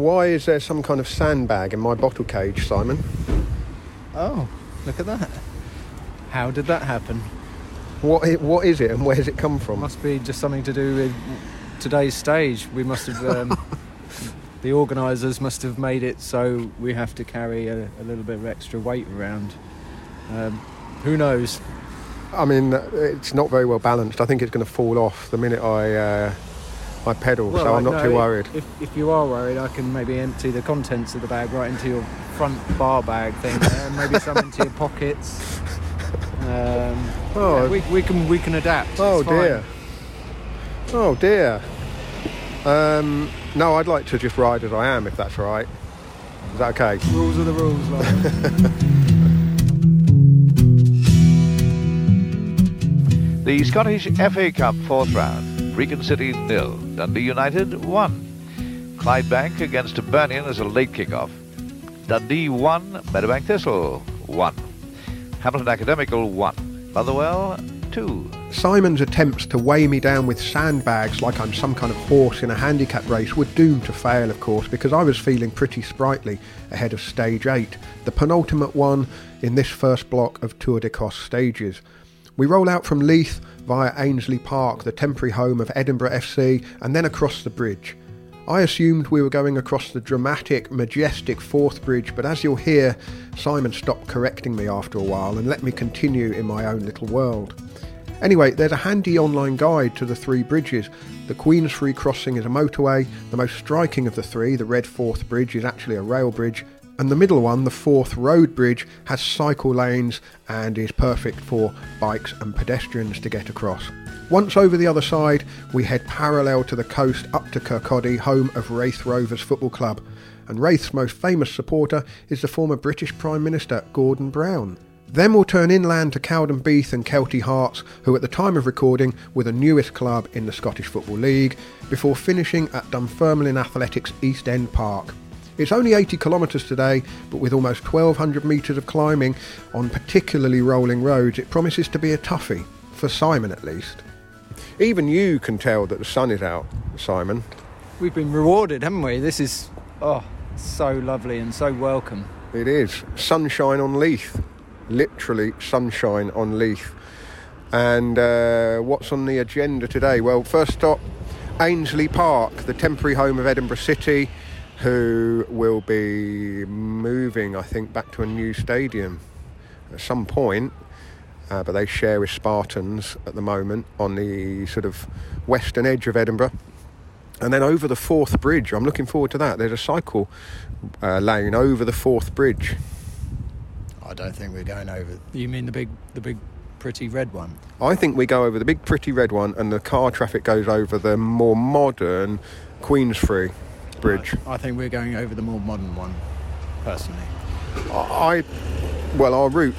Why is there some kind of sandbag in my bottle cage, Simon? Oh, look at that. How did that happen? What what is it and where's it come from? Must be just something to do with today's stage. We must have. Um, the organisers must have made it so we have to carry a, a little bit of extra weight around. Um, who knows? I mean, it's not very well balanced. I think it's going to fall off the minute I uh, I pedal, so I'm not know too worried. If, if you are worried, I can maybe empty the contents of the bag right into your front bar bag thing there, and maybe some into your pockets. Um, Oh. yeah, we, we can we can adapt. Oh It's fine. dear. Oh dear. Um, no, I'd like to just ride as I am, if that's all right. Is that okay? Rules are the rules, Lauren. The Scottish FA Cup fourth round. Brechin City nil. Dundee United one. Clydebank against Burnian as a late kick-off. Dundee one. Meadowbank Thistle one. Hamilton Academical one. Motherwell two. Simon's attempts to weigh me down with sandbags like I'm some kind of horse in a handicap race were doomed to fail, of course, because I was feeling pretty sprightly ahead of stage 8, the penultimate one in this first block of Tour d'Écosse stages. We roll out from Leith via Ainslie Park, the temporary home of Edinburgh FC, and then across the bridge. I assumed we were going across the dramatic, majestic Forth Bridge, but as you'll hear, Simon stopped correcting me after a while and let me continue in my own little world. Anyway, there's a handy online guide to the three bridges. The Queensferry crossing is a motorway, the most striking of the three, the Red Forth Bridge, is actually a rail bridge, and the middle one, the Forth Road Bridge, has cycle lanes and is perfect for bikes and pedestrians to get across. Once over the other side, we head parallel to the coast up to Kirkcaldy, home of Raith Rovers Football Club. And Raith's most famous supporter is the former British Prime Minister Gordon Brown. Then we'll turn inland to Cowdenbeath and Kelty Hearts, who at the time of recording were the newest club in the Scottish Football League, before finishing at Dunfermline Athletics East End Park. It's only 80 kilometres today, but with almost 1200 metres of climbing on particularly rolling roads, it promises to be a toughie, for Simon at least. Even you can tell that the sun is out, Simon. We've been rewarded, haven't we? This is oh so lovely and so welcome. It is. Sunshine on Leith. Literally sunshine on Leith. And uh, what's on the agenda today? Well, first stop, Ainslie Park, the temporary home of Edinburgh City, who will be moving, I think, back to a new stadium at some point. Uh, but they share with Spartans at the moment on the sort of western edge of Edinburgh. And then over the Forth Bridge, I'm looking forward to that. There's a cycle uh, lane over the Forth Bridge. I don't think we're going over. You mean the big the big pretty red one? I think we go over the big pretty red one and the car traffic goes over the more modern Queensferry Bridge. I think we're going over the more modern one, personally. I, well, our route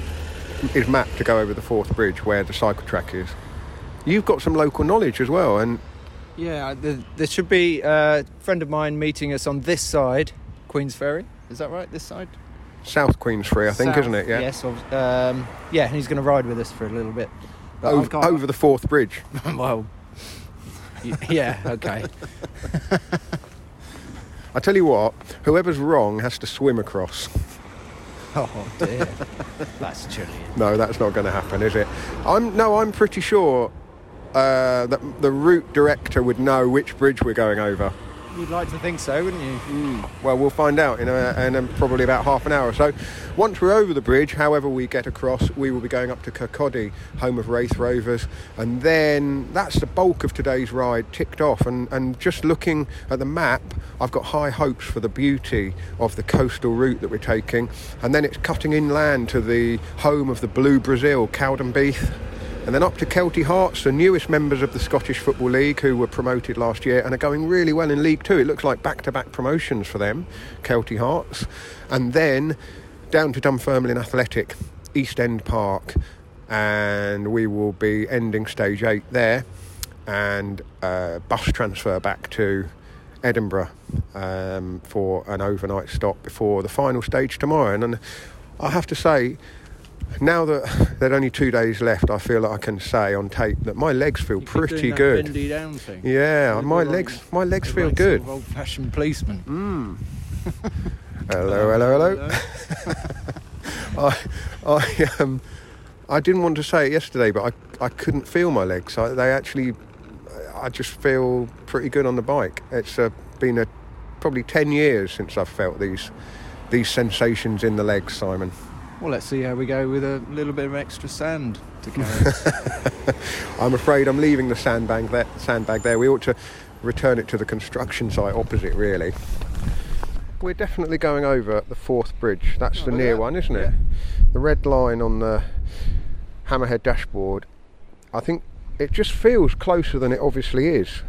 is mapped to go over the Forth Bridge where the cycle track is. You've got some local knowledge as well, and Yeah, there, there should be a friend of mine meeting us on this side, Queensferry. Is that right? This side? South Queensferry, I think, South, isn't it? Yeah. Yes. Um, yeah, and he's going to ride with us for a little bit. Over, over the Forth Bridge. well, yeah, okay. I tell you what, whoever's wrong has to swim across. Oh dear, that's chilly. No, that's not going to happen, is it? I'm no, I'm pretty sure uh, that the route director would know which bridge we're going over. You'd like to think so, wouldn't you? Hmm. Well, we'll find out in, a, in a, probably about half an hour or so. Once we're over the bridge, however we get across, we will be going up to Kirkcaldy, home of Raith Rovers, and then that's the bulk of today's ride ticked off. And, and just looking at the map, I've got high hopes for the beauty of the coastal route that we're taking, and then it's cutting inland to the home of the Blue Brazil, Cowdenbeath. And then up to Kelty Hearts, the newest members of the Scottish Football League who were promoted last year and are going really well in League Two. It looks like back to back promotions for them, Kelty Hearts. And then down to Dunfermline Athletic, East End Park. And we will be ending stage eight there and uh, bus transfer back to Edinburgh um, for an overnight stop before the final stage tomorrow. And, and I have to say, Now that there's only two days left, I feel like I can say on tape that my legs feel You pretty that good. Bendy down thing. Yeah, You're my like- legs, my legs feel like good. sort of Old-fashioned policeman. Mm. hello, hello, hello. I, I, um, I didn't want to say it yesterday, but I, I couldn't feel my legs. I, they actually, I just feel pretty good on the bike. It's uh, been a probably ten years since I've felt these these sensations in the legs, Simon. Well, let's see how we go with a little bit of extra sand to carry. I'm afraid I'm leaving the sandbag there. Sandbag there. We ought to return it to the construction site opposite, really. We're definitely going over the Forth bridge. That's Oh, the near that. one, isn't it? Yeah. The red line on the hammerhead dashboard. I think it just feels closer than it obviously is.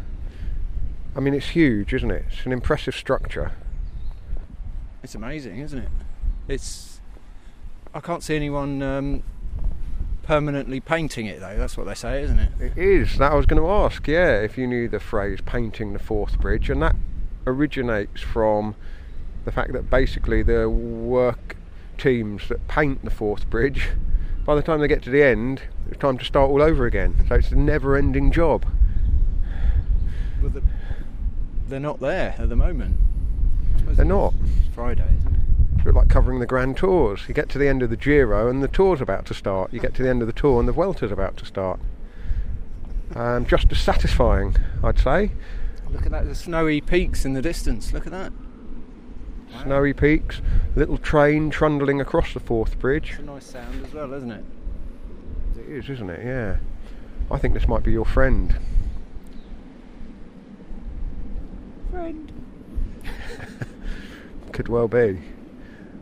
I mean, it's huge, isn't it? It's an impressive structure. it's amazing, isn't it? It's. I can't see anyone um, permanently painting it though. That's what they say, isn't it? It is. That I was going to ask. Yeah, if you knew the phrase "painting the Forth bridge," and that originates from the fact that basically the work teams that paint the Forth bridge, by the time they get to the end, it's time to start all over again. So it's a never-ending job. Well, the, they're not there at the moment. They're it's not. Friday, isn't it? It's bit like covering the Grand Tours. You get to the end of the Giro and the Tour's about to start. You get to the end of the Tour and the Vuelta's about to start. Um, just as satisfying, I'd say. Look at that, the snowy peaks in the distance. Look at that. Wow. Snowy peaks, little train trundling across the Forth bridge. It's a nice sound as well, isn't it? It is, isn't it? Yeah. I think this might be your friend. Friend. Could well be.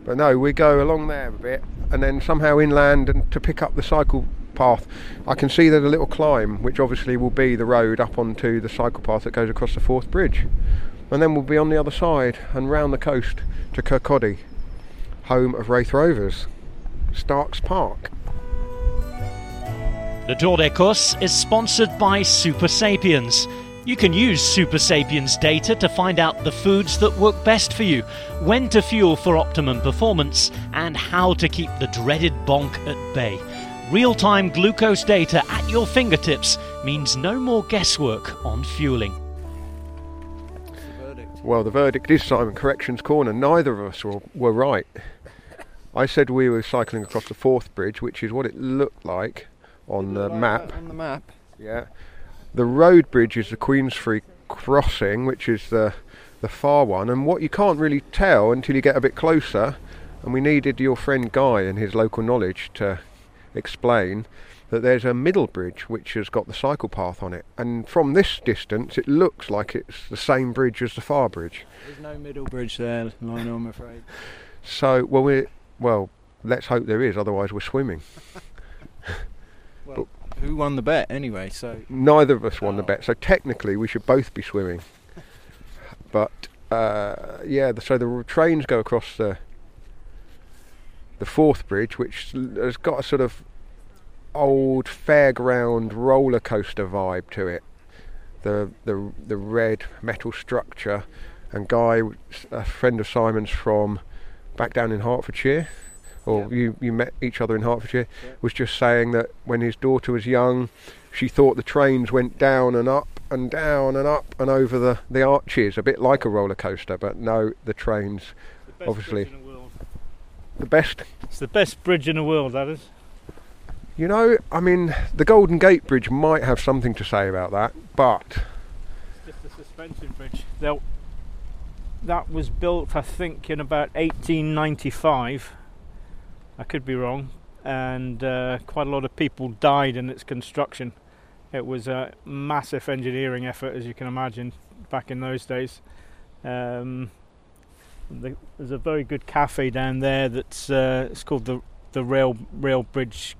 But no, we go along there a bit and then somehow inland and to pick up the cycle path. I can see there's a little climb, which obviously will be the road up onto the cycle path that goes across the Forth bridge. And then we'll be on the other side and round the coast to Kirkcaldy, home of Raith Rovers, Starks Park. The Tour d'Écosse is sponsored by Supersapiens. You can use Supersapiens data to find out the foods that work best for you, when to fuel for optimum performance, and how to keep the dreaded bonk at bay. Real time glucose data at your fingertips means no more guesswork on fueling. The? Well, the verdict is Simon Corrections Corner. Neither of us were, were right. I said we were cycling across the Forth bridge, which is what it looked like on the Like map. On the map. Yeah. The road bridge is the Queensferry crossing, which is the the far one, and what you can't really tell until you get a bit closer, and we needed your friend Guy and his local knowledge to explain that there's a middle bridge which has got the cycle path on it, and from this distance it looks like it's the same bridge as the far bridge. There's no middle bridge there, Lionel, I'm afraid. So, well, we well, let's hope there is, otherwise we're swimming. Well, who won the bet anyway? So Neither of us won the Oh. bet, so technically we should both be swimming. But uh, yeah, the, so the trains go across the the Forth bridge, which has got a sort of old fairground roller coaster vibe to it. The the the red metal structure, and Guy, a friend of Simon's from back down in Hertfordshire, or Yeah. you you met each other in Hertfordshire, Yeah. was just saying that when his daughter was young, she thought the trains went down and up and down and up and over the, the arches, a bit like a roller coaster, but no, the trains, best Obviously. the the best. It's the best bridge in the world, that is. You know, I mean, the Golden Gate Bridge might have something to say about that, but It's just a suspension bridge. Now, that was built, I think, in about 1895. I could be wrong. And uh, quite a lot of people died in its construction. It was a massive engineering effort, as you can imagine, back in those days. Um, the, there's a very good cafe down there that's uh, it's called the the Rail Rail Bridge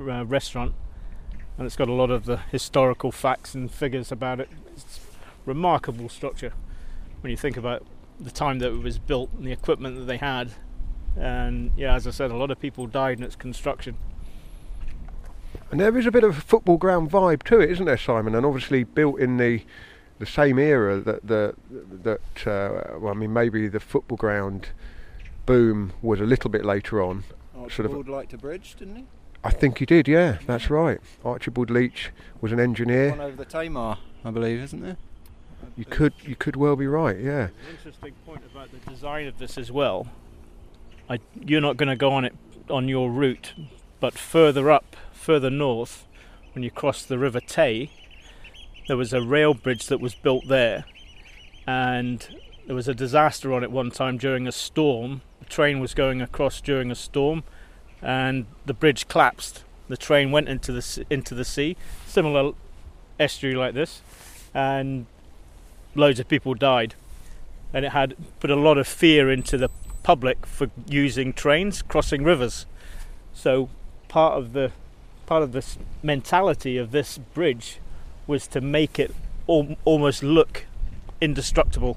uh, Restaurant, and it's got a lot of the historical facts and figures about it. It's remarkable structure when you think about the time that it was built and the equipment that they had. And yeah, as I said, a lot of people died in its construction. and there is a bit of a football ground vibe to it, isn't there, Simon? And obviously built in the the same era that the that uh, well, I mean, maybe the football ground boom was a little bit later on. oh, sort of Archibald liked a bridge, didn't he? I think he did, yeah, that's right. Archibald Leitch was an engineer. One over the Tamar, I believe, isn't there? You could you could well be right, yeah. An interesting point about the design of this as well. I, you're not going to go on it on your route, but further up, further north, when you cross the River Tay, there was a rail bridge that was built there, and there was a disaster on it one time during a storm. The train was going across during a storm, and the bridge collapsed. The train went into the into the sea, similar estuary like this, and loads of people died. And it had put a lot of fear into the public for using trains crossing rivers. So part of the part of this mentality of this bridge was to make it al- almost look indestructible,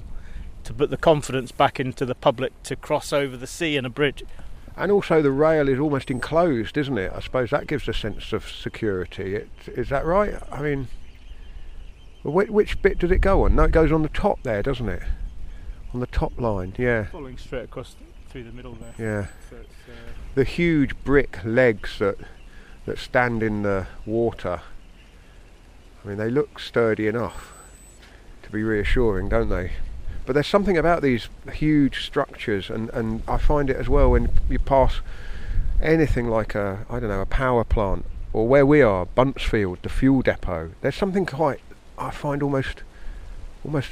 to put the confidence back into the public to cross over the sea in a bridge. And also the rail is almost enclosed, isn't it? I suppose that gives a sense of security. It, is that right? I mean, which, which bit does it go on? No, it goes on the top there, doesn't it? On the top line, yeah, Following straight across through the middle there. yeah. So it's, uh, The huge brick legs that that stand in the water. I mean, they look sturdy enough to be reassuring, don't they? But there's something about these huge structures, and, and I find it as well when you pass anything like a I don't know a power plant or where we are, Buntsfield, the fuel depot. There's something quite I find almost almost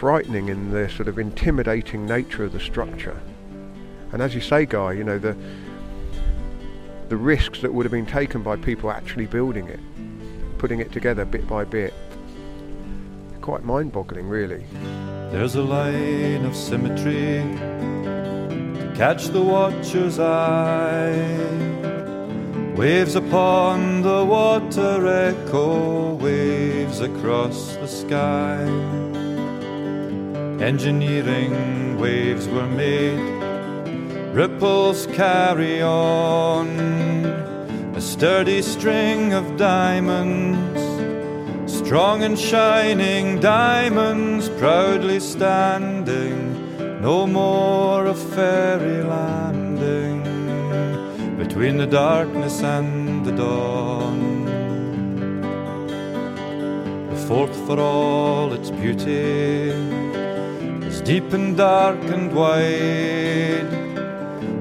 frightening in the sort of intimidating nature of the structure. And as you say, Guy, you know the the risks that would have been taken by people actually building it, putting it together bit by bit. Quite mind-boggling, really. There's a line of symmetry to catch the watcher's eye. Waves upon the water echo, waves across the sky. Engineering waves were made, ripples carry on. A sturdy string of diamonds Strong and shining diamonds proudly standing, no more a fairy landing between the darkness and the dawn. The forth for all its beauty is deep and dark and wide.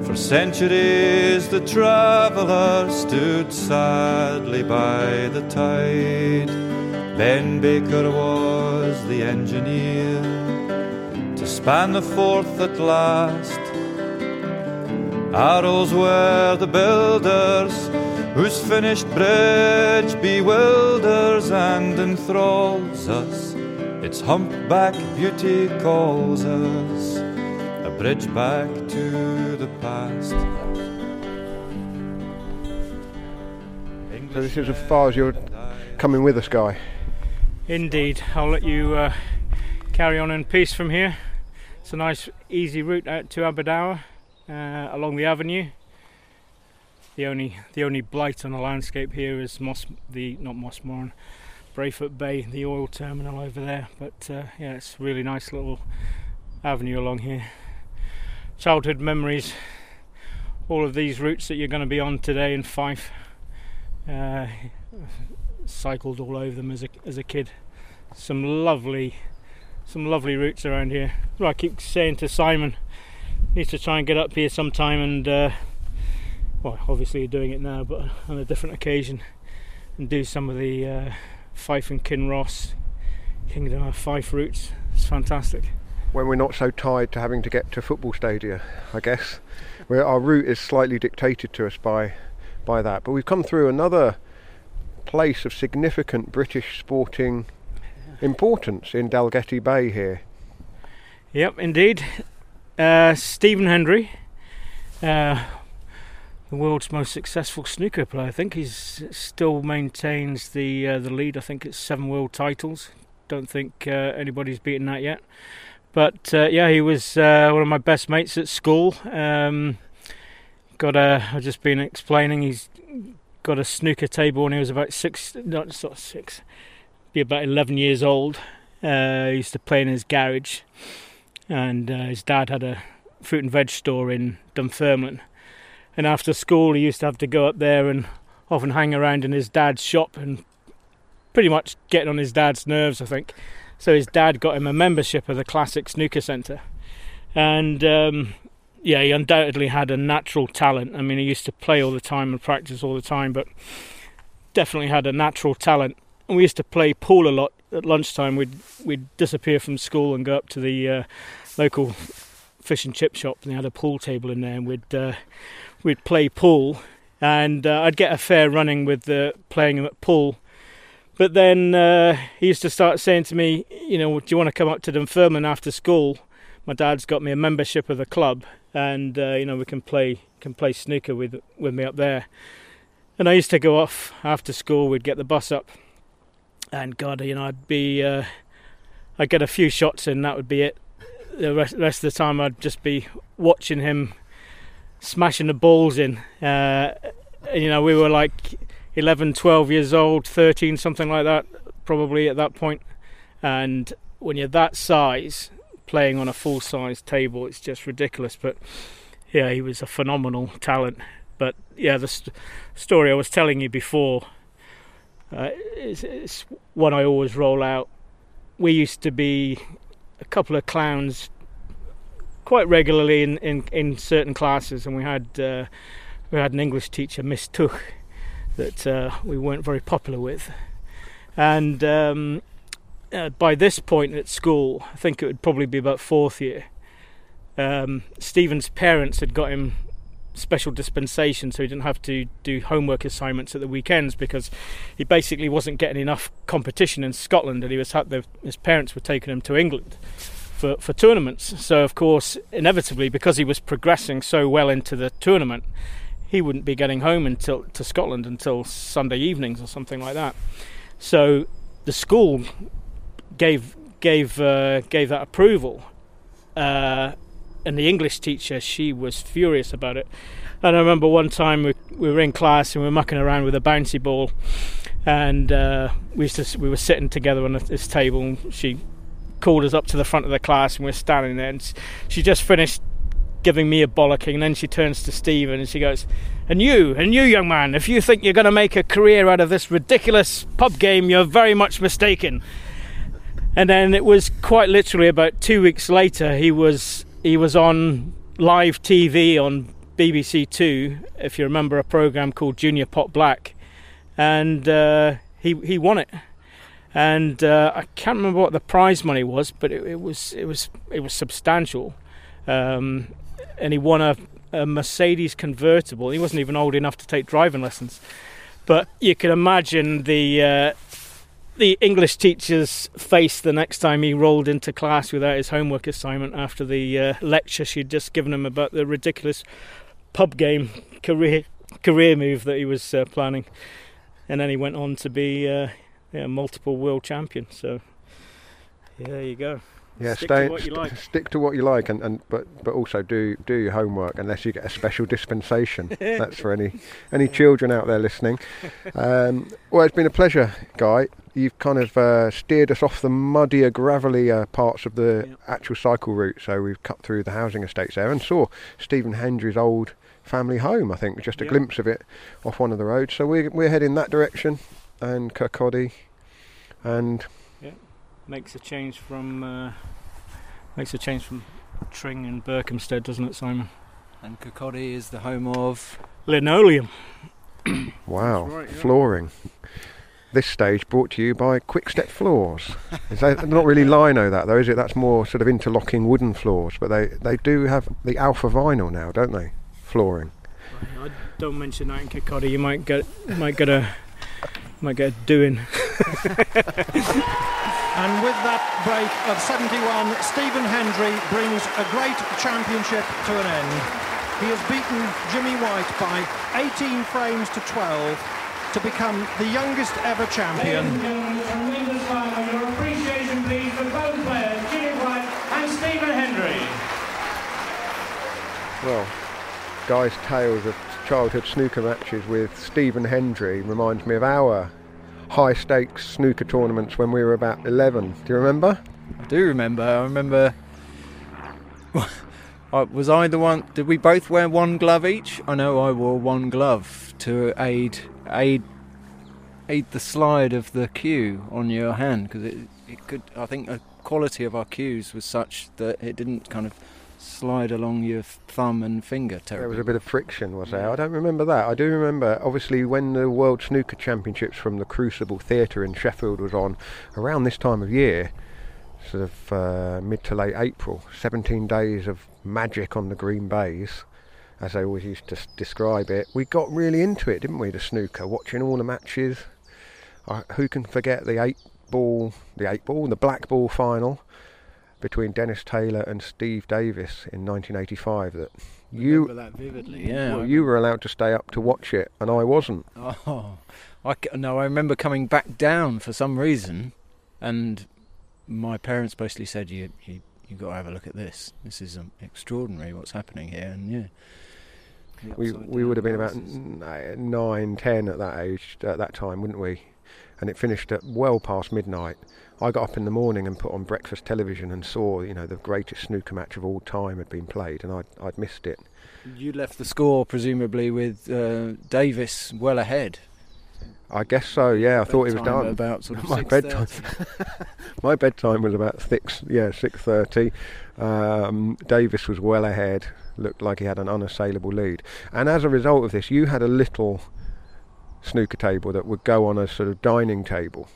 For centuries the traveller stood sadly by the tide. Ben Baker was the engineer to span the Forth at last. Arrol's were the builders whose finished bridge bewilders and enthralls us. Its humpback beauty calls us a bridge back to the past. So this is as far as you're coming with us, Guy. Indeed, I'll let you uh, carry on in peace from here. It's a nice, easy route out to Aberdour uh, along the avenue. The only the only blight on the landscape here is Moss the not Moss Mossmorran, Braefoot Bay, the oil terminal over there. But uh, yeah, it's a really nice little avenue along here. Childhood memories. All of these routes that you're going to be on today in Fife. Uh, cycled all over them as a as a kid. Some lovely, some lovely routes around here. I keep saying to Simon, needs to try and get up here sometime and, uh, well, obviously you're doing it now, but on a different occasion, and do some of the uh, Fife and Kinross, Kingdom of Fife routes. It's fantastic. When we're not so tied to having to get to football stadia, I guess, where our route is slightly dictated to us by by that. But we've come through another place of significant British sporting importance in Dalgety Bay here. Yep, indeed. Uh, Stephen Hendry, uh, the world's most successful snooker player. I think he's still maintains the uh, the lead. I think it's seven world titles. Don't think uh, anybody's beaten that yet. But uh, yeah, he was one of my best mates at school. Um, got a. I've just been explaining. He's got a snooker table when he was about six, not sort of six, be about eleven years old. He used to play in his garage and uh, his dad had a fruit and veg store in Dunfermline, And after school, he used to have to go up there and often hang around in his dad's shop and pretty much getting on his dad's nerves, I think. So his dad got him a membership of the Classic Snooker Centre. And um, yeah, he undoubtedly had a natural talent. I mean, he used to play all the time and practice all the time, but definitely had a natural talent. And we used to play pool a lot at lunchtime. We'd we'd disappear from school and go up to the uh, local fish and chip shop, and they had a pool table in there, and we'd uh, we'd play pool. And uh, I'd get a fair running with the playing at pool. But then uh, he used to start saying to me, you know, do you want to come up to Dunfermline after school? My dad's got me a membership of the club, and uh, you know we can play can play snooker with with me up there. And I used to go off after school. We'd get the bus up, and God, you know, I'd be uh, I'd get a few shots in. That would be it. The rest, rest of the time, I'd just be watching him smashing the balls in. Uh, you know, we were like 11, 12 years old, 13, something like that, probably at that point. And when you're that size, playing on a full size table, it's just ridiculous. But yeah, he was a phenomenal talent. But yeah, the st- story I was telling you before uh, is one I always roll out. We used to be a couple of clowns quite regularly in, in, in certain classes, and we had uh, we had an English teacher, Miss Tuch, that uh, we weren't very popular with, and um, uh, by this point at school, I think it would probably be about fourth year. Um, Stephen's parents had got him special dispensation so he didn't have to do homework assignments at the weekends because he basically wasn't getting enough competition in Scotland and he was his parents were taking him to England for, for tournaments. So of course inevitably because he was progressing so well into the tournament he wouldn't be getting home until to Scotland until Sunday evenings or something like that. So the school gave gave uh, gave that approval uh, and the English teacher, she was furious about it. And I remember one time we, we were in class and we were mucking around with a bouncy ball, and uh, we used to, we were sitting together on this table. And she called us up to the front of the class, and we are standing there. And she just finished giving me a bollocking, and then she turns to Stephen and she goes, "And you, and you, young man, if you think you're going to make a career out of this ridiculous pub game, you're very much mistaken." And then it was quite literally about two weeks later, he was he was on live TV on BBC Two, if you remember a program called Junior Pot Black, and uh, he he won it. And uh, I can't remember what the prize money was, but it, it was it was it was substantial. Um, and he won a, a Mercedes convertible. He wasn't even old enough to take driving lessons, but you can imagine the uh, the English teacher's face the next time he rolled into class without his homework assignment after the uh, lecture she'd just given him about the ridiculous pub game career career move that he was uh, planning, and then he went on to be uh, yeah, multiple world champion. So yeah, there you go. Yeah, stick stay, to what you like. stick to what you like, and, and but but also do do your homework unless you get a special dispensation. That's for any any children out there listening. Um, well, it's been a pleasure, Guy. You've kind of uh, steered us off the muddier, gravelier parts of the Yep. actual cycle route. So we've cut through the housing estates there and saw Stephen Hendry's old family home. I think just a Yep. glimpse of it off one of the roads. So we're we're heading that direction, and Kirkcaldy, and Makes a change from uh, makes a change from Tring and Berkhamsted, doesn't it, Simon? And Kirkcaldy is the home of. Linoleum. Wow, right, yeah. flooring. This stage brought to you by Quickstep Floors. Is that not really lino that though, is it? That's more sort of interlocking wooden floors, but they, they do have the alpha vinyl now, don't they? Flooring. I don't mention that in Kirkcaldy. You might get might get a might get a doing. And with that break of 71, Stephen Hendry brings a great championship to an end. He has beaten Jimmy White by 18 frames to 12 to become the youngest ever champion. Your appreciation, please, for both players, Jimmy White and Stephen Hendry. Well, Guy's tales of childhood snooker matches with Stephen Hendry reminds me of our high stakes snooker tournaments when we were about 11. Do you remember? I do remember. I remember was I the one? Did we both wear one glove each? I know I wore one glove to aid aid aid the slide of the cue on your hand because it it could. I think the quality of our cues was such that it didn't kind of slide along your thumb and finger There was a bit of friction, was there? I don't remember that. I do remember, obviously, when the World Snooker Championships from the Crucible Theatre in Sheffield was on, around this time of year, sort of uh, mid to late April, 17 days of magic on the green baize, as they always used to describe it. We got really into it, didn't we, the snooker, watching all the matches. Uh, who can forget the eight ball, the eight ball, the black ball final between Dennis Taylor and Steve Davis in 1985 that you Remember that vividly. Yeah. well, you were allowed to stay up to watch it, and I wasn't. Oh, I c- no, I remember coming back down for some reason, and my parents basically said, "You, you, you got to have a look at this. This is um, extraordinary. What's happening here?" And yeah, We we would have been about glasses. n- nine, ten at that age, at that time, wouldn't we? And it finished at well past midnight. I got up in the morning and put on breakfast television and saw, you know, the greatest snooker match of all time had been played, and I'd I'd missed it. You left the score presumably with uh, Davis well ahead. I guess so. Yeah, I thought it was done. about sort of My bedtime. My bedtime was about six, yeah, six thirty. Um, Davis was well ahead. Looked like he had an unassailable lead, and as a result of this, you had a little snooker table that would go on a sort of dining table.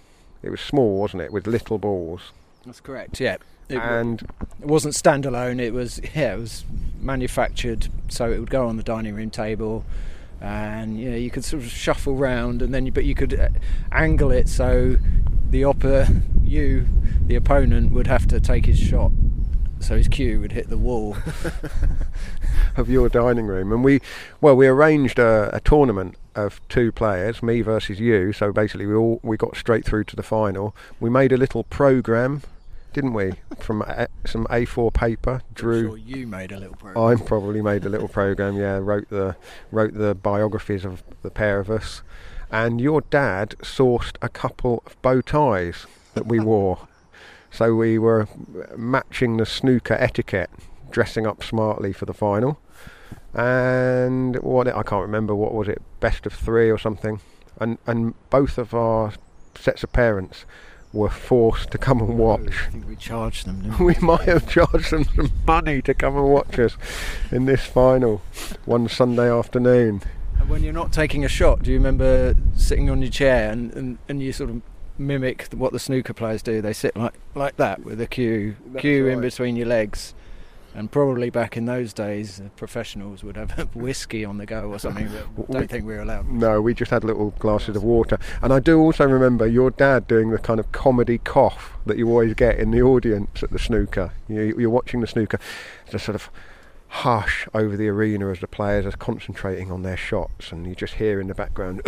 It was small, wasn't it, with little balls, That's correct. Yeah. It, and it wasn't standalone. It was yeah. It was manufactured so it would go on the dining room table, and yeah, you could sort of shuffle round, and then you, but you could uh, angle it so the upper you, the opponent, would have to take his shot, so his cue would hit the wall. of your dining room. And we, well, we arranged a, a tournament of two players, me versus you. So basically, we all we got straight through to the final. We made a little program, didn't we, from a, some A4 paper. Drew. Sure, you made a little program. I probably made a little program. Yeah, wrote the wrote the biographies of the pair of us, and your dad sourced a couple of bow ties that we wore. So we were matching the snooker etiquette, dressing up smartly for the final. And what I can't remember what was it, best of three or something. And and both of our sets of parents were forced to come and watch. I think we charged them. We? We might have charged them some money to come and watch us in this final one Sunday afternoon. And when you're not taking a shot, do you remember sitting on your chair and, and, and you sort of mimic what the snooker players do? They sit like like that with a cue That's cue in between your legs. And probably back in those days, professionals would have whiskey on the go or something. But don't think we were allowed. No, we just had little glasses of water. And I do also remember your dad doing the kind of comedy cough that you always get in the audience at the snooker. You, you're watching the snooker, the sort of hush over the arena as the players are concentrating on their shots, and you just hear in the background,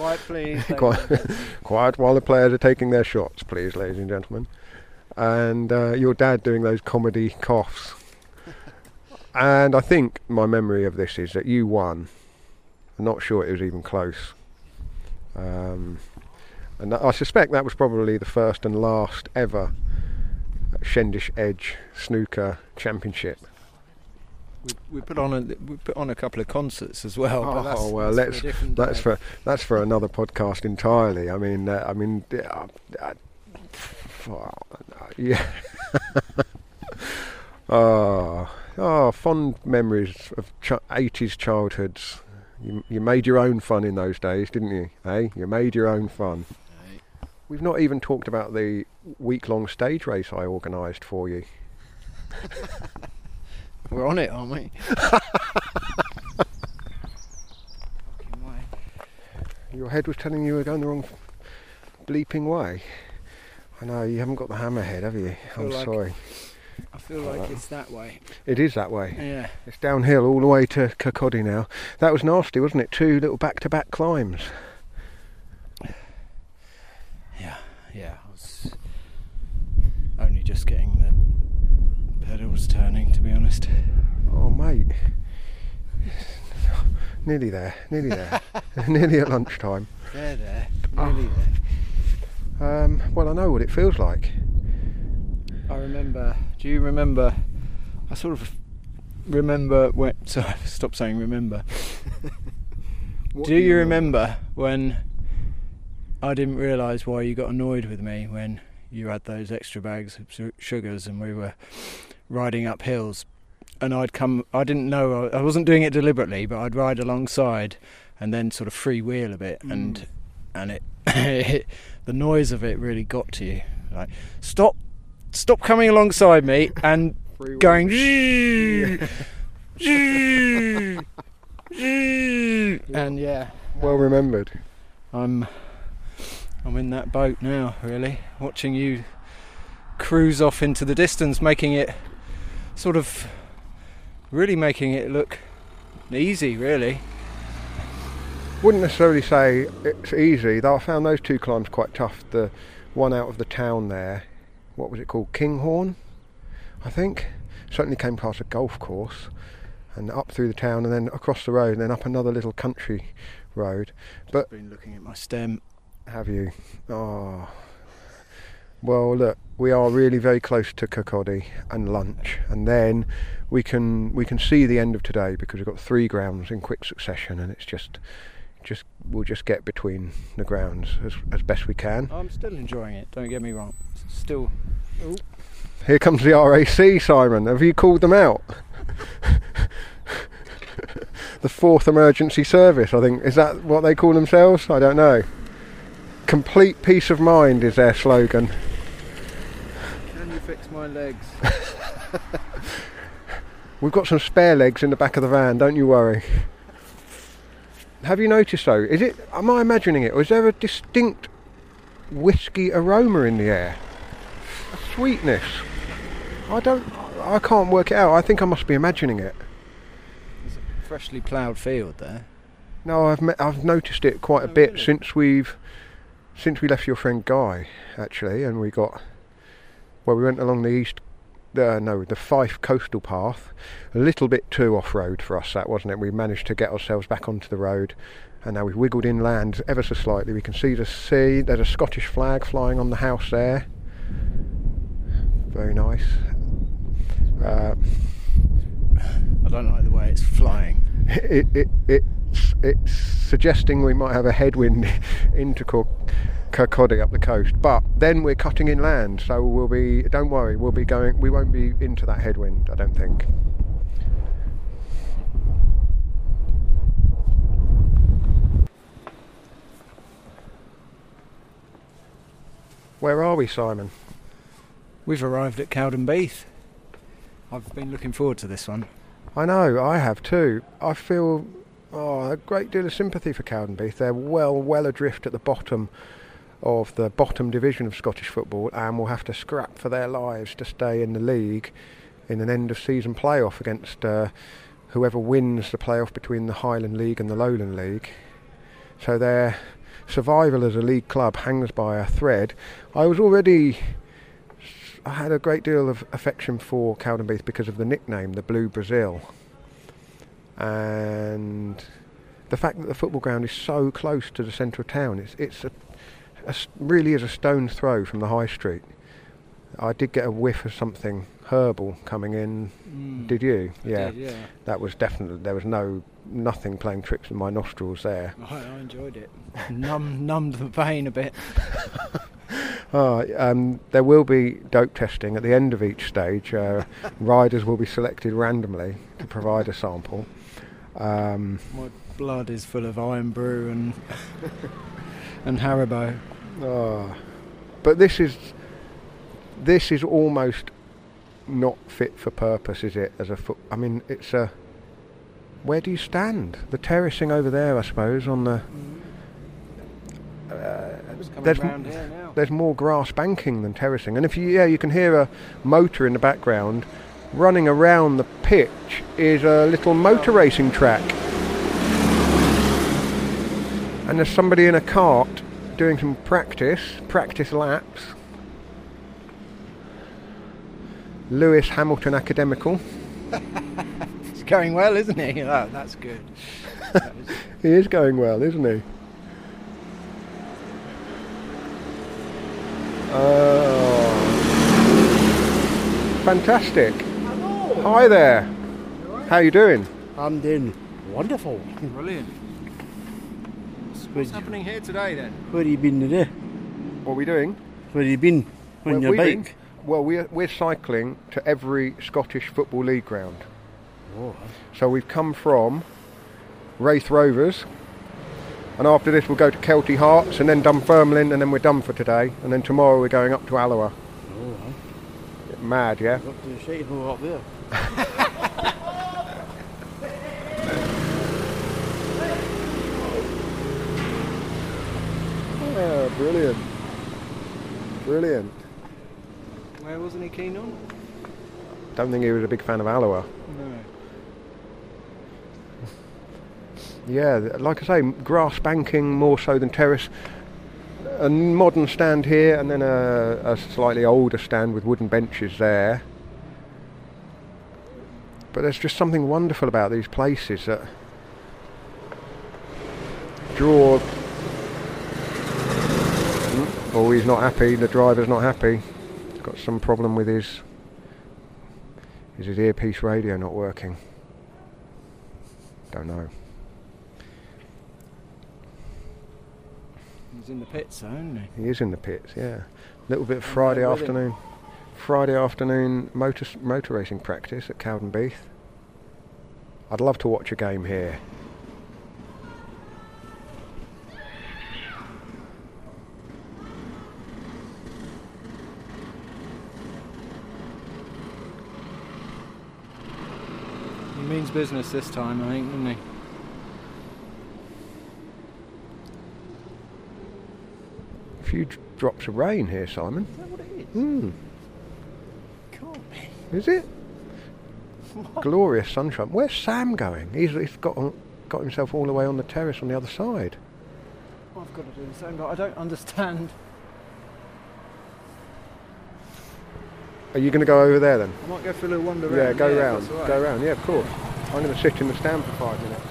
Quiet, please. quiet, quiet while the players are taking their shots, please, ladies and gentlemen. And uh, your dad doing those comedy coughs. and I think my memory of this is that you won. I'm not sure it was even close. Um, and I suspect that was probably the first and last ever Shendish Edge snooker championship. We, we put on a we put on a couple of concerts as well. but Oh, that's, well, that's let's for that's day. for that's for another podcast entirely. I mean, uh, I mean, uh, uh, yeah. oh, oh, fond memories of ch- 80s childhoods. You, you made your own fun in those days, didn't you? Hey, you made your own fun. We've not even talked about the week-long stage race I organised for you. We're on it, aren't we? Your head was telling you you were going the wrong bleeping way. I know you haven't got the hammerhead, have you? I'm like- sorry. I feel like it's that way. It is that way. Yeah. It's downhill all the way to Kirkcaldy now. That was nasty, wasn't it? Two little back-to-back climbs. Yeah, yeah. I was only just getting the pedals turning, to be honest. Oh, mate. nearly there. Nearly there. nearly at lunchtime. There, there, Oh. nearly there. Um, well, I know what it feels like. I remember. Do you remember? I sort of remember when. Sorry, stop saying remember. What do you remember when I didn't realise why you got annoyed with me when you had those extra bags of sugars and we were riding up hills? And I'd come, I didn't know, I wasn't doing it deliberately, but I'd ride alongside and then sort of freewheel a bit and and it, it the noise of it really got to you. Like stop stop coming alongside me and going and yeah. Well remembered. i'm i'm in that boat now really watching you cruise off into the distance making it sort of really making it look easy really Wouldn't necessarily say it's easy, though I found those two climbs quite tough. The one out of the town there, what was it called? Kinghorn, I think. Certainly came past a golf course and up through the town and then across the road and then up another little country road. But been looking at my stem have you? Oh. Well, look, we are really very close to Kirkcaldy and lunch, and then we can we can see the end of today because we've got three grounds in quick succession, and it's just just we'll just get between the grounds as as best we can. i'm still enjoying it don't get me wrong still Here comes the RAC, Simon. Have you called them out? the fourth emergency service, I think. Is that what they call themselves? I don't know. Complete peace of mind is their slogan. can you fix my legs We've got some spare legs in the back of the van, don't you worry. Have you noticed though? Is it am I imagining it or is there a distinct whiskey aroma in the air? A sweetness. I don't I can't work it out. I think I must be imagining it. It's a freshly ploughed field there No, I've me- I've noticed it quite a Oh, bit really? since we've since we left your friend Guy actually, and we got well, we went along the east. Uh, no, the Fife coastal path, a little bit too off-road for us. That wasn't it. We managed to get ourselves back onto the road, and now we've wiggled inland ever so slightly. We can see the sea. There's a Scottish flag flying on the house there. Very nice. Uh, I don't like the way it's flying. it, it, it's, it's suggesting we might have a headwind into Cor- Kirkcaldy up the coast, but then we're cutting inland, so we'll be. Don't worry, we'll be going. We won't be into that headwind. I don't think. Where are we, Simon? We've arrived at Cowdenbeath. I've been looking forward to this one. I know, I have too. I feel oh, a great deal of sympathy for Cowdenbeath. They're well, well adrift at the bottom of the bottom division of Scottish football and will have to scrap for their lives to stay in the league in an end of season playoff against uh, whoever wins the playoff between the Highland League and the Lowland League. So their survival as a league club hangs by a thread. I was already I had a great deal of affection for Cowdenbeath because of the nickname, the Blue Brazil, and the fact that the football ground is so close to the centre of town. It's it's a, really is a stone's throw from the high street. I did get a whiff of something herbal coming in. Did you? Yeah, did, yeah. that was definitely there was no nothing playing tricks in my nostrils there. I, I enjoyed it. Numb, numbed the pain a bit. Oh, um, there will be dope testing at the end of each stage. Uh, riders will be selected randomly to provide a sample. Um, My blood is full of Irn-Bru and and Haribo. oh, but this is this is almost not fit for purpose, is it? As a foot, I mean, it's a. Where do you stand? The terracing over there, I suppose, on the. Uh, there's, round here there's more grass banking than terracing, and if you yeah, you can hear a motor in the background. Running around the pitch is a little motor racing track, and there's somebody in a cart doing some practice, practice laps. Lewis Hamilton Academical. It's going well, isn't he? Oh, that's good. That is- He is going well, isn't he? Oh. Fantastic. Hi there. How you doing? I'm doing wonderful. Brilliant. What's happening here today then? Where have you been today? What are we doing? Where have you been on Where your bike? been? Well, we're, we're cycling to every Scottish Football League ground. Oh, So we've come from Raith Rovers, and after this we'll go to Kelty Hearts and then Dunfermline, and then we're done for today. And then tomorrow we're going up to Alloa. oh, Mad, yeah? up to the shade hole up there. Yeah, brilliant. Brilliant. Where wasn't he keen on? Don't think he was a big fan of Alloa. No. Yeah, like I say, grass banking more so than terrace. A modern stand here, and then a, a slightly older stand with wooden benches there. But there's just something wonderful about these places that draw. He's not happy. The driver's not happy. He's got some problem with his. Is his earpiece radio not working? Don't know. He's in the pits, though, isn't he? He is in the pits, yeah. A little bit of Friday afternoon. Friday afternoon motor motor racing practice at Cowdenbeath. I'd love to watch a game here. Means business this time, I think, doesn't he? A few drops of rain here, Simon. Is that what it is? Hmm. Can't be. Is it? Glorious sunshine. Where's Sam going? He's, he's got on, got himself all the way on the terrace on the other side. I've got to do the same, but I don't understand. Are you going to go over there then? I might go for a little wander Yeah, around. go if round. that's all right. Go round. Yeah, of course. I'm going to sit in the stand for five minutes.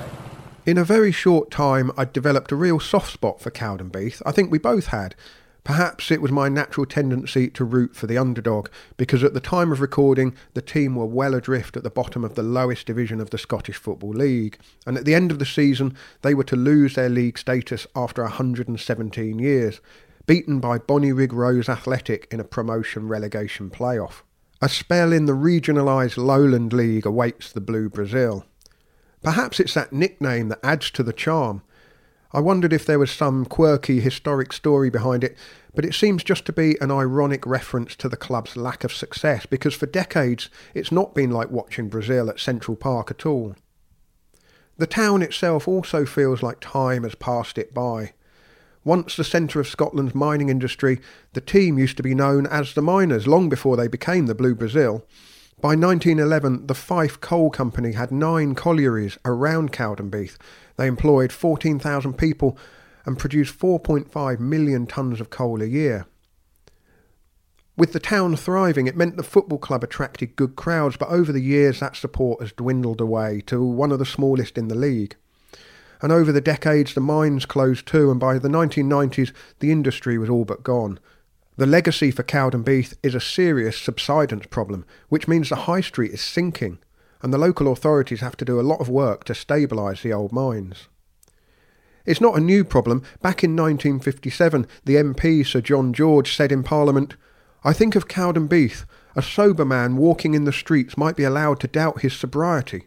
In a very short time, I'd developed a real soft spot for Cowdenbeath. I think we both had. Perhaps it was my natural tendency to root for the underdog, because at the time of recording, the team were well adrift at the bottom of the lowest division of the Scottish Football League, and at the end of the season, they were to lose their league status after 117 years, beaten by Bonnyrigg Rose Athletic in a promotion relegation playoff. A spell in the regionalised Lowland League awaits the Blue Brazil. Perhaps it's that nickname that adds to the charm. I wondered if there was some quirky historic story behind it, but it seems just to be an ironic reference to the club's lack of success because for decades it's not been like watching Brazil at Central Park at all. The town itself also feels like time has passed it by. Once the centre of Scotland's mining industry, the team used to be known as the Miners long before they became the Blue Brazil. By 1911, the Fife Coal Company had nine collieries around Cowdenbeath. They employed 14,000 people and produced 4.5 million tonnes of coal a year. With the town thriving, it meant the football club attracted good crowds, but over the years that support has dwindled away to one of the smallest in the league. And over the decades, the mines closed too, and by the 1990s, the industry was all but gone. The legacy for Cowdenbeath is a serious subsidence problem, which means the high street is sinking, and the local authorities have to do a lot of work to stabilise the old mines. It's not a new problem. Back in 1957, the MP Sir John George said in Parliament, I think of Cowdenbeath, a sober man walking in the streets might be allowed to doubt his sobriety.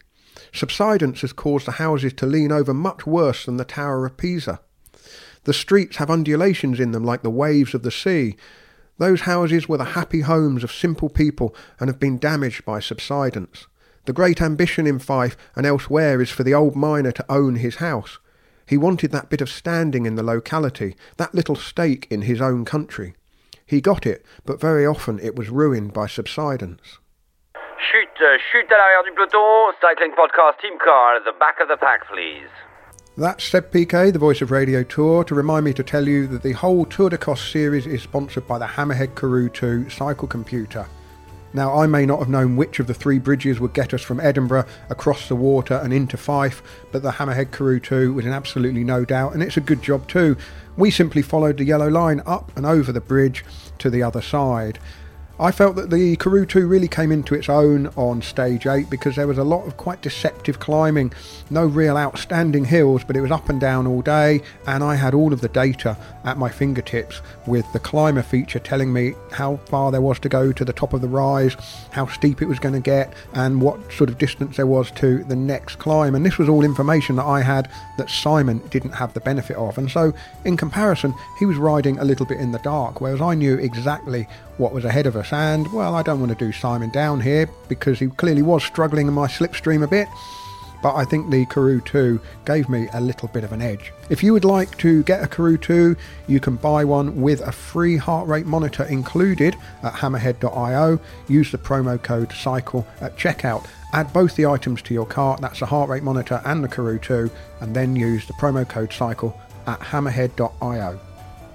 Subsidence has caused the houses to lean over much worse than the Tower of Pisa. The streets have undulations in them like the waves of the sea. Those houses were the happy homes of simple people and have been damaged by subsidence. The great ambition in Fife and elsewhere is for the old miner to own his house. He wanted that bit of standing in the locality, that little stake in his own country. He got it, but very often it was ruined by subsidence. Chute à l'arrière du peloton. Cycling podcast team car at the back of the pack, please. That's Seb Piquet, the voice of Radio Tour, to remind me to tell you that the whole Tour d'Écosse series is sponsored by the Hammerhead Karoo 2 cycle computer. Now, I may not have known which of the three bridges would get us from Edinburgh across the water and into Fife, but the Hammerhead Karoo 2 was in absolutely no doubt, and it's a good job too. We simply followed the yellow line up and over the bridge to the other side. I felt that the Karoo 2 really came into its own on stage 8 because there was a lot of quite deceptive climbing, no real outstanding hills, but it was up and down all day, and I had all of the data at my fingertips with the climber feature telling me how far there was to go to the top of the rise, how steep it was going to get, and what sort of distance there was to the next climb. And this was all information that I had that Simon didn't have the benefit of. And so, in comparison, he was riding a little bit in the dark, whereas I knew exactly what was ahead of us. And, well, I don't want to do Simon down here because he clearly was struggling in my slipstream a bit. But I think the Karoo 2 gave me a little bit of an edge. If you would like to get a Karoo 2, you can buy one with a free heart rate monitor included at hammerhead.io. Use the promo code CYCLE at checkout. Add both the items to your cart, that's the heart rate monitor and the Karoo 2, and then use the promo code CYCLE at hammerhead.io.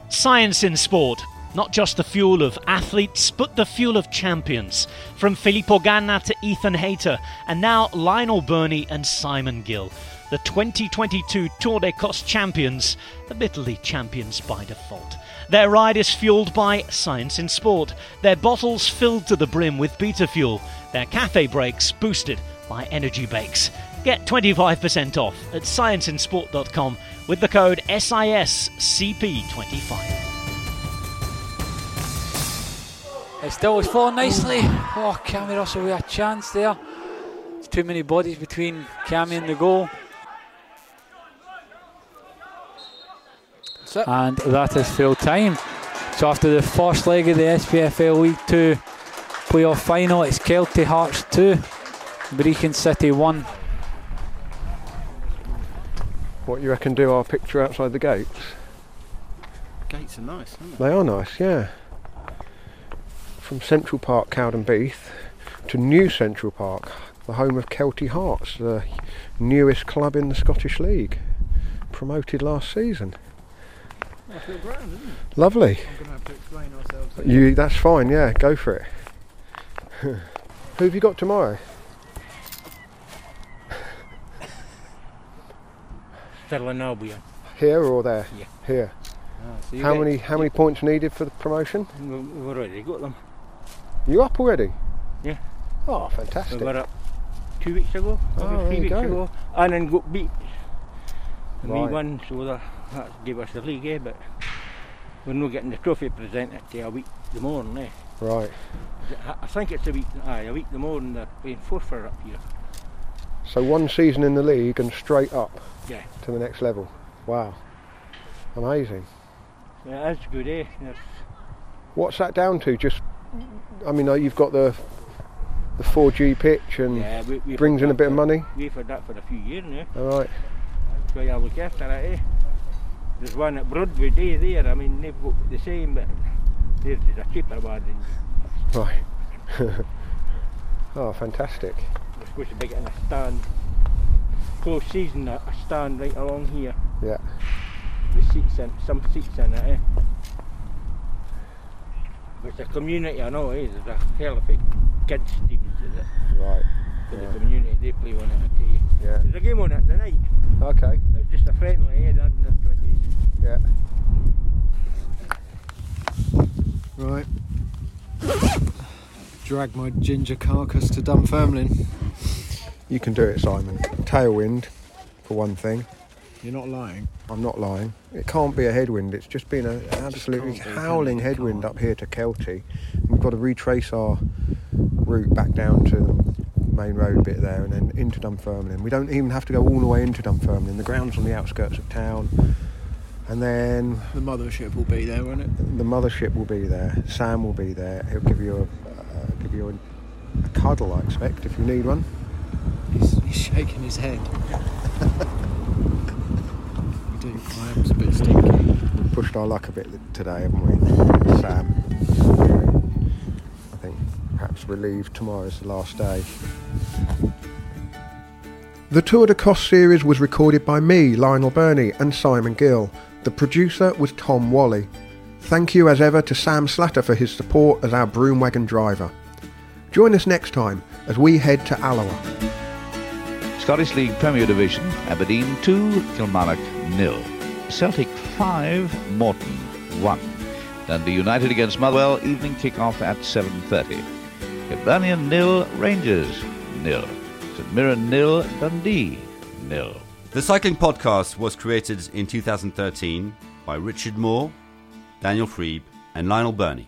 Science in sport. Not just the fuel of athletes, but the fuel of champions. From Filippo Ganna to Ethan Hayter, and now Lionel Birnie and Simon Gill. The 2022 Tour d'Écosse champions, admittedly champions by default. Their ride is fueled by Science in Sport, their bottles filled to the brim with beta fuel, their cafe breaks boosted by Energy Bakes. Get 25% off at scienceinsport.com with the code SISCP25. It still was falling nicely. Oh, Cammy Russell with a chance there. There's too many bodies between Cammy and the goal. And that is full time. So after the first leg of the SPFL League 2 playoff final, it's Kelty Hearts 2, Brechin City 1. What you reckon do our picture outside the gates? Gates are nice, aren't They are nice, yeah. From Central Park, Cowdenbeath, to New Central Park, the home of Kelty Hearts, the newest club in the Scottish League, promoted last season. Nice little ground, isn't it? Lovely. I'm going to have to explain ourselves. You, that's fine, yeah, go for it. Who have you got tomorrow? Stirling Albion. Here or there? Yeah. Here. Ah, so how many how many points needed for the promotion? We- We've already got them. You up already? Yeah. Oh, fantastic. We were up two weeks ago, Oh, maybe three weeks go. ago, and then got beat. And Right. we won, so that, that gave us the league, eh? But we're not getting the trophy presented till a week the morning, eh? Right. I- I think it's a week, aye, a week the morning they're playing Forfar up here. So one season in the league and straight up Yeah. to the next level. Wow. Amazing. Yeah, that's good, eh? That's, What's that down to? Just, I mean, you've got the the 4G pitch and yeah, we, we've brings in a bit of money. We've had that for a few years now. All right. That's why I look after it, eh? There's one at Broadway Day there, I mean, they've got the same, but theirs is a cheaper one. Right. oh, fantastic. we're supposed to be getting a stand, close season, a, a stand right along here. Yeah. With seats in, some seats in it, eh? It's a community, I know, it is. There's a hell of a kids teams is it? Right. For Yeah. the community, they play on it, I tell. Yeah. There's a game on it tonight. Okay. but It's just a friendly, eh? They're in the 20s. Yeah. Right. Drag my ginger carcass to Dunfermline. You can do it, Simon. Tailwind, for one thing. You're not lying. I'm not lying. It can't be a headwind. It's just been a- an absolutely can't be, howling headwind can't. up here to Kelty. We've got to retrace our route back down to the main road bit there and then into Dunfermline. We don't even have to go all the way into Dunfermline. The ground's on the outskirts of town. And then The mothership will be there, won't it? the mothership will be there. Sam will be there. He'll give you a uh, give you a, a cuddle, I expect, if you need one. He's, he's shaking his head. I do. I am a bit stinky. We've pushed our luck a bit today, haven't we, Sam? I think perhaps relieved tomorrow's the last day. The Tour d'Écosse series was recorded by me, Lionel Birnie, and Simon Gill. The producer was Tom Whalley. Thank you as ever to Sam Slatter for his support as our broom wagon driver. Join us next time as we head to Alloa. Scottish League Premier Division, Aberdeen 2, Kilmarnock nil. Celtic 5, Morton 1. Dundee United against Motherwell, evening kick-off at 7.30. Hibernian nil, Rangers nil. St Mirren nil, Dundee nil. The Cycling Podcast was created in 2013 by Richard Moore, Daniel Friebe, and Lionel Birnie.